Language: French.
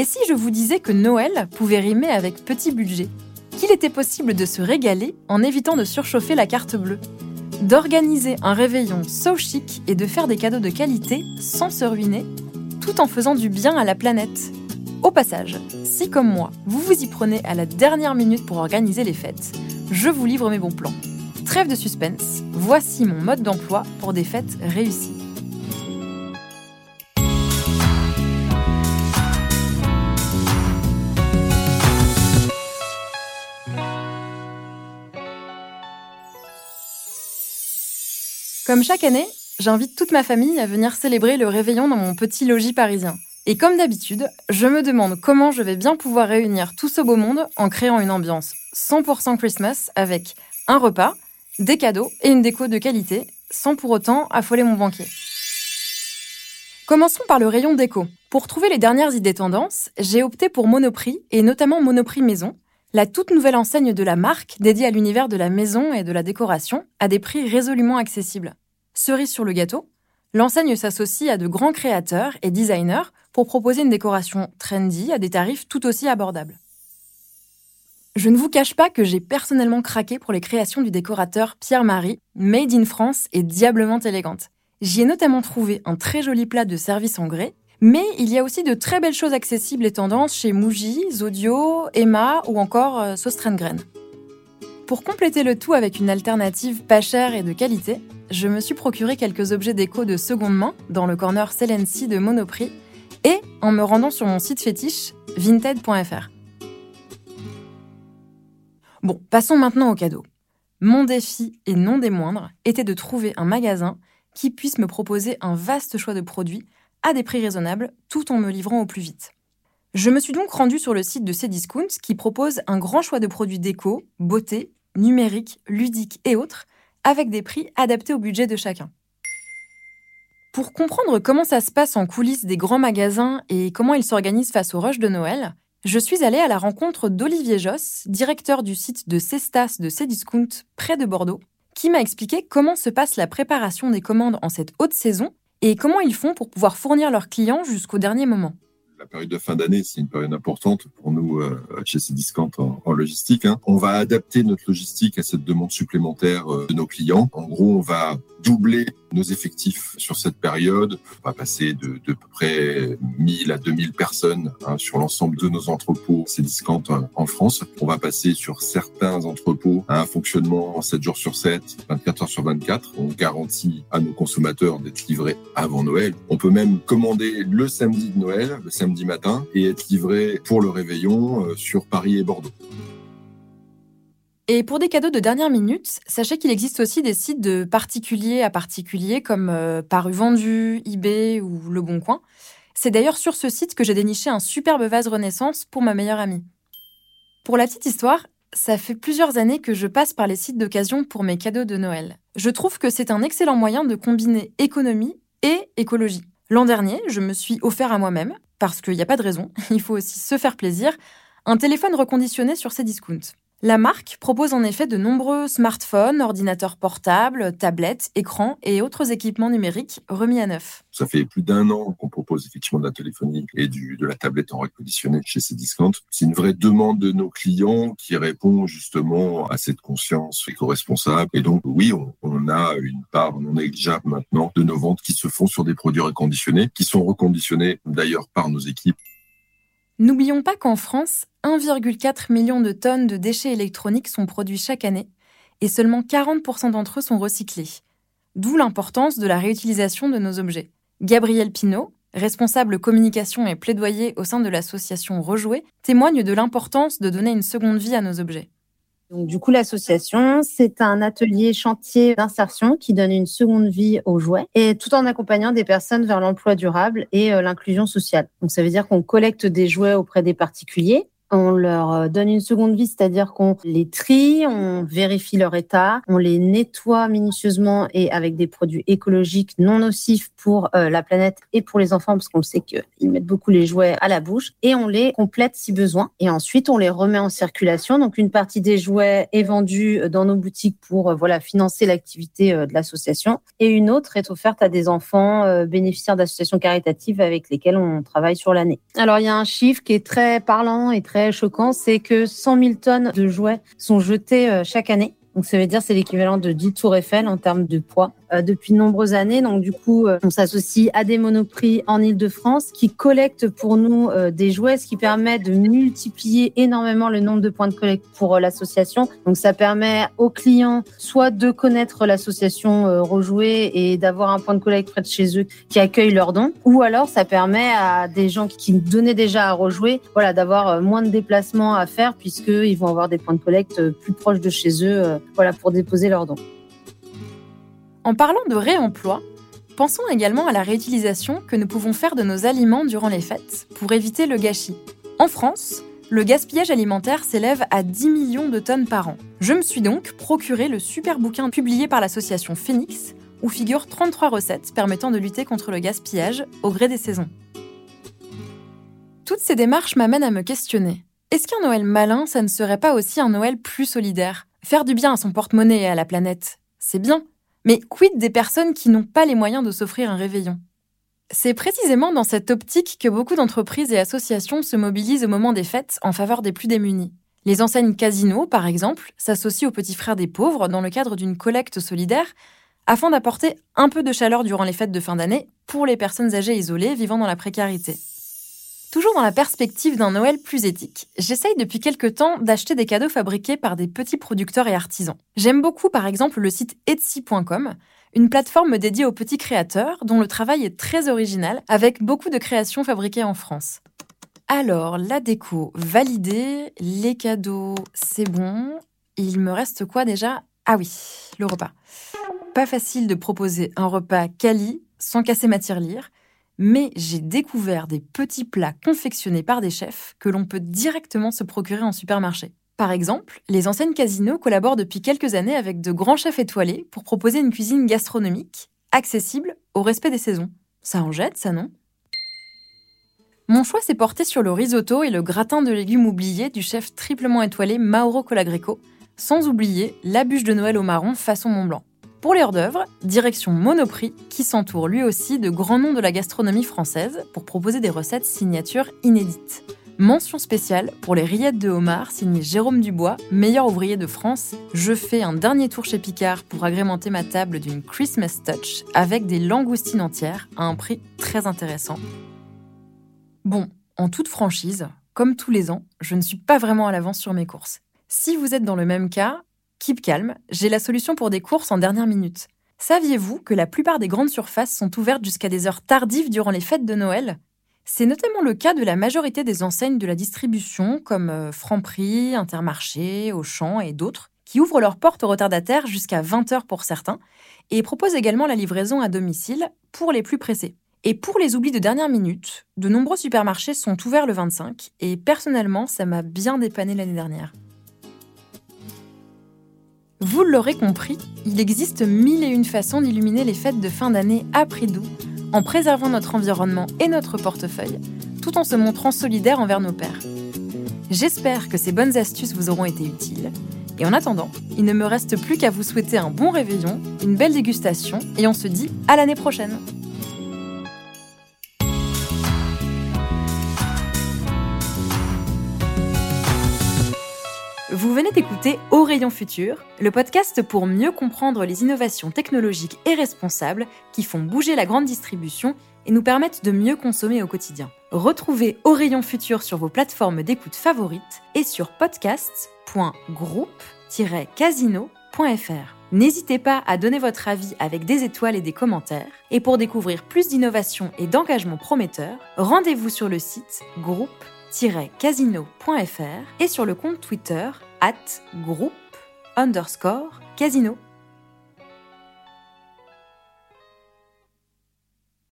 Et si je vous disais que Noël pouvait rimer avec petit budget Qu'il était possible de se régaler en évitant de surchauffer la carte bleue D'organiser un réveillon so chic et de faire des cadeaux de qualité sans se ruiner, tout en faisant du bien à la planète au passage, si comme moi, vous vous y prenez à la dernière minute pour organiser les fêtes, je vous livre mes bons plans. Trêve de suspense, voici mon mode d'emploi pour des fêtes réussies. Comme chaque année, j'invite toute ma famille à venir célébrer le réveillon dans mon petit logis parisien. Et comme d'habitude, je me demande comment je vais bien pouvoir réunir tout ce beau monde en créant une ambiance 100% Christmas avec un repas, des cadeaux et une déco de qualité, sans pour autant affoler mon banquier. Commençons par le rayon déco. Pour trouver les dernières idées tendances, j'ai opté pour Monoprix et notamment Monoprix Maison, la toute nouvelle enseigne de la marque dédiée à l'univers de la maison et de la décoration à des prix résolument accessibles. Cerise sur le gâteau, l'enseigne s'associe à de grands créateurs et designers pour proposer une décoration trendy à des tarifs tout aussi abordables. Je ne vous cache pas que j'ai personnellement craqué pour les créations du décorateur Pierre-Marie, made in France et diablement élégante. J'y ai notamment trouvé un très joli plat de service en grès, mais il y a aussi de très belles choses accessibles et tendances chez Muji, Zodio, Emma ou encore euh, Sostrengren. Pour compléter le tout avec une alternative pas chère et de qualité, je me suis procuré quelques objets déco de seconde main dans le corner Celency de Monoprix et en me rendant sur mon site fétiche vinted.fr. Bon, passons maintenant au cadeau. Mon défi, et non des moindres, était de trouver un magasin qui puisse me proposer un vaste choix de produits à des prix raisonnables tout en me livrant au plus vite. Je me suis donc rendue sur le site de Cdiscount qui propose un grand choix de produits déco, beauté, numérique, ludique et autres, avec des prix adaptés au budget de chacun. Pour comprendre comment ça se passe en coulisses des grands magasins et comment ils s'organisent face au rush de Noël, je suis allée à la rencontre d'Olivier Josse, directeur du site de Cestas de Cdiscount près de Bordeaux, qui m'a expliqué comment se passe la préparation des commandes en cette haute saison et comment ils font pour pouvoir fournir leurs clients jusqu'au dernier moment? La période de fin d'année, c'est une période importante pour nous euh, chez Cdiscount en, en logistique. Hein. On va adapter notre logistique à cette demande supplémentaire euh, de nos clients. En gros, on va doubler nos effectifs sur cette période. On va passer de, de peu près 1000 à 2000 personnes hein, sur l'ensemble de nos entrepôts Cdiscount euh, en France. On va passer sur certains entrepôts à un fonctionnement 7 jours sur 7, 24 heures sur 24. On garantit à nos consommateurs d'être livrés avant Noël. On peut même commander le samedi de Noël, le samedi matin, et être livré pour le réveillon euh, sur Paris et Bordeaux. Et pour des cadeaux de dernière minute, sachez qu'il existe aussi des sites de particulier à particulier comme euh, Paru Vendu, eBay ou Le Bon Coin. C'est d'ailleurs sur ce site que j'ai déniché un superbe vase Renaissance pour ma meilleure amie. Pour la petite histoire, ça fait plusieurs années que je passe par les sites d'occasion pour mes cadeaux de Noël. Je trouve que c'est un excellent moyen de combiner économie et écologie. L'an dernier, je me suis offert à moi-même, parce qu'il n'y a pas de raison, il faut aussi se faire plaisir, un téléphone reconditionné sur ces discounts. La marque propose en effet de nombreux smartphones, ordinateurs portables, tablettes, écrans et autres équipements numériques remis à neuf. Ça fait plus d'un an qu'on propose effectivement de la téléphonie et du, de la tablette en reconditionné chez Cdiscount. C'est une vraie demande de nos clients qui répond justement à cette conscience éco-responsable. Et donc oui, on, on a une part non négligeable maintenant de nos ventes qui se font sur des produits reconditionnés, qui sont reconditionnés d'ailleurs par nos équipes. N'oublions pas qu'en France, 1,4 million de tonnes de déchets électroniques sont produits chaque année et seulement 40% d'entre eux sont recyclés. D'où l'importance de la réutilisation de nos objets. Gabriel Pinault, responsable communication et plaidoyer au sein de l'association Rejouer, témoigne de l'importance de donner une seconde vie à nos objets. Donc, du coup, l'association, c'est un atelier chantier d'insertion qui donne une seconde vie aux jouets et tout en accompagnant des personnes vers l'emploi durable et euh, l'inclusion sociale. Donc, ça veut dire qu'on collecte des jouets auprès des particuliers On leur euh, donne une seconde vie, c'est-à-dire qu'on les trie, on vérifie leur état, on les nettoie minutieusement et avec des produits écologiques non nocifs pour euh, la planète et pour les enfants, parce qu'on sait qu'ils mettent beaucoup les jouets à la bouche, et on les complète si besoin. Et ensuite, on les remet en circulation. Donc, une partie des jouets est vendue dans nos boutiques pour voilà financer l'activité de l'association, et une autre est offerte à des enfants bénéficiaires d'associations caritatives avec lesquelles on travaille sur l'année. Alors, il y a un chiffre qui est très parlant et très choquant, c'est que 100 000 tonnes de jouets sont jetés euh, chaque année. Donc ça veut dire c'est l'équivalent de 10 tours Eiffel en termes de poids. Euh, depuis de nombreuses années. Donc du coup, euh, on s'associe à des monoprix en Ile-de-France qui collectent pour nous euh, des jouets, ce qui permet de multiplier énormément le nombre de points de collecte pour l'association. Donc ça permet aux clients soit de connaître l'association Rejouer et d'avoir un point de collecte près de chez eux qui accueille leurs dons, ou alors ça permet à des gens qui donnaient déjà à Rejouer, voilà, d'avoir moins de déplacements à faire puisqu'ils vont avoir des points de collecte plus proches de chez eux, voilà, pour déposer leurs dons. En parlant de réemploi, pensons également à la réutilisation que nous pouvons faire de nos aliments durant les fêtes pour éviter le gâchis. En France, le gaspillage alimentaire s'élève à 10 millions de tonnes par an. Je me suis donc procuré le super bouquin publié par l'association Phoenix, où figurent 33 recettes permettant de lutter contre le gaspillage au gré des saisons. Toutes ces démarches m'amènent à me questionner. Est-ce qu'un Noël malin, ça ne serait pas aussi un Noël plus solidaire? Faire du bien à son porte-monnaie et à la planète, c'est bien, mais quid des personnes qui n'ont pas les moyens de s'offrir un réveillon? C'est précisément dans cette optique que beaucoup d'entreprises et associations se mobilisent au moment des fêtes en faveur des plus démunis. Les enseignes Casino, par exemple, s'associent aux petits frères des pauvres dans le cadre d'une collecte solidaire afin d'apporter un peu de chaleur durant les fêtes de fin d'année pour les personnes âgées isolées vivant dans la précarité. Toujours dans la perspective d'un Noël plus éthique, j'essaye depuis quelque temps d'acheter des cadeaux fabriqués par des petits producteurs et artisans. J'aime beaucoup par exemple le site etsy.com, une plateforme dédiée aux petits créateurs dont le travail est très original avec beaucoup de créations fabriquées en France. Alors, la déco validée, les cadeaux, c'est bon. Il me reste quoi déjà? Ah oui, le repas. Pas facile de proposer un repas quali sans casser ma tirelire mais j'ai découvert des petits plats confectionnés par des chefs que l'on peut directement se procurer en supermarché. Par exemple, les enseignes Casino collaborent depuis quelques années avec de grands chefs étoilés pour proposer une cuisine gastronomique, accessible, au respect des saisons. Ça en jette, ça non? Mon choix s'est porté sur le risotto et le gratin de légumes oubliés du chef triplement étoilé Mauro Colagreco, sans oublier la bûche de Noël au marron façon Mont Blanc. Pour les hors-d'œuvre, direction Monoprix, qui s'entoure lui aussi de grands noms de la gastronomie française pour proposer des recettes signatures inédites. Mention spéciale pour les rillettes de homard signées Jérôme Dubois, meilleur ouvrier de France. Je fais un dernier tour chez Picard pour agrémenter ma table d'une Christmas Touch avec des langoustines entières à un prix très intéressant. Bon, en toute franchise, comme tous les ans, je ne suis pas vraiment à l'avance sur mes courses. Si vous êtes dans le même cas, Keep calme, j'ai la solution pour des courses en dernière minute. Saviez-vous que la plupart des grandes surfaces sont ouvertes jusqu'à des heures tardives durant les fêtes de Noël? C'est notamment le cas de la majorité des enseignes de la distribution comme euh, Franprix, Intermarché, Auchan et d'autres, qui ouvrent leurs portes aux retardataires jusqu'à 20h pour certains et proposent également la livraison à domicile pour les plus pressés. Et pour les oublis de dernière minute, de nombreux supermarchés sont ouverts le 25 et personnellement, ça m'a bien dépanné l'année dernière. Vous l'aurez compris, il existe mille et une façons d'illuminer les fêtes de fin d'année à prix doux, en préservant notre environnement et notre portefeuille, tout en se montrant solidaire envers nos pères. J'espère que ces bonnes astuces vous auront été utiles. Et en attendant, il ne me reste plus qu'à vous souhaiter un bon réveillon, une belle dégustation, et on se dit à l'année prochaine. Vous venez d'écouter Au rayon futur, le podcast pour mieux comprendre les innovations technologiques et responsables qui font bouger la grande distribution et nous permettent de mieux consommer au quotidien. Retrouvez Au rayon futur sur vos plateformes d'écoute favorites et sur podcasts.groupe-casino.fr. N'hésitez pas à donner votre avis avec des étoiles et des commentaires. Et pour découvrir plus d'innovations et d'engagements prometteurs, rendez-vous sur le site groupe-casino.fr et sur le compte Twitter at groupe underscore casino.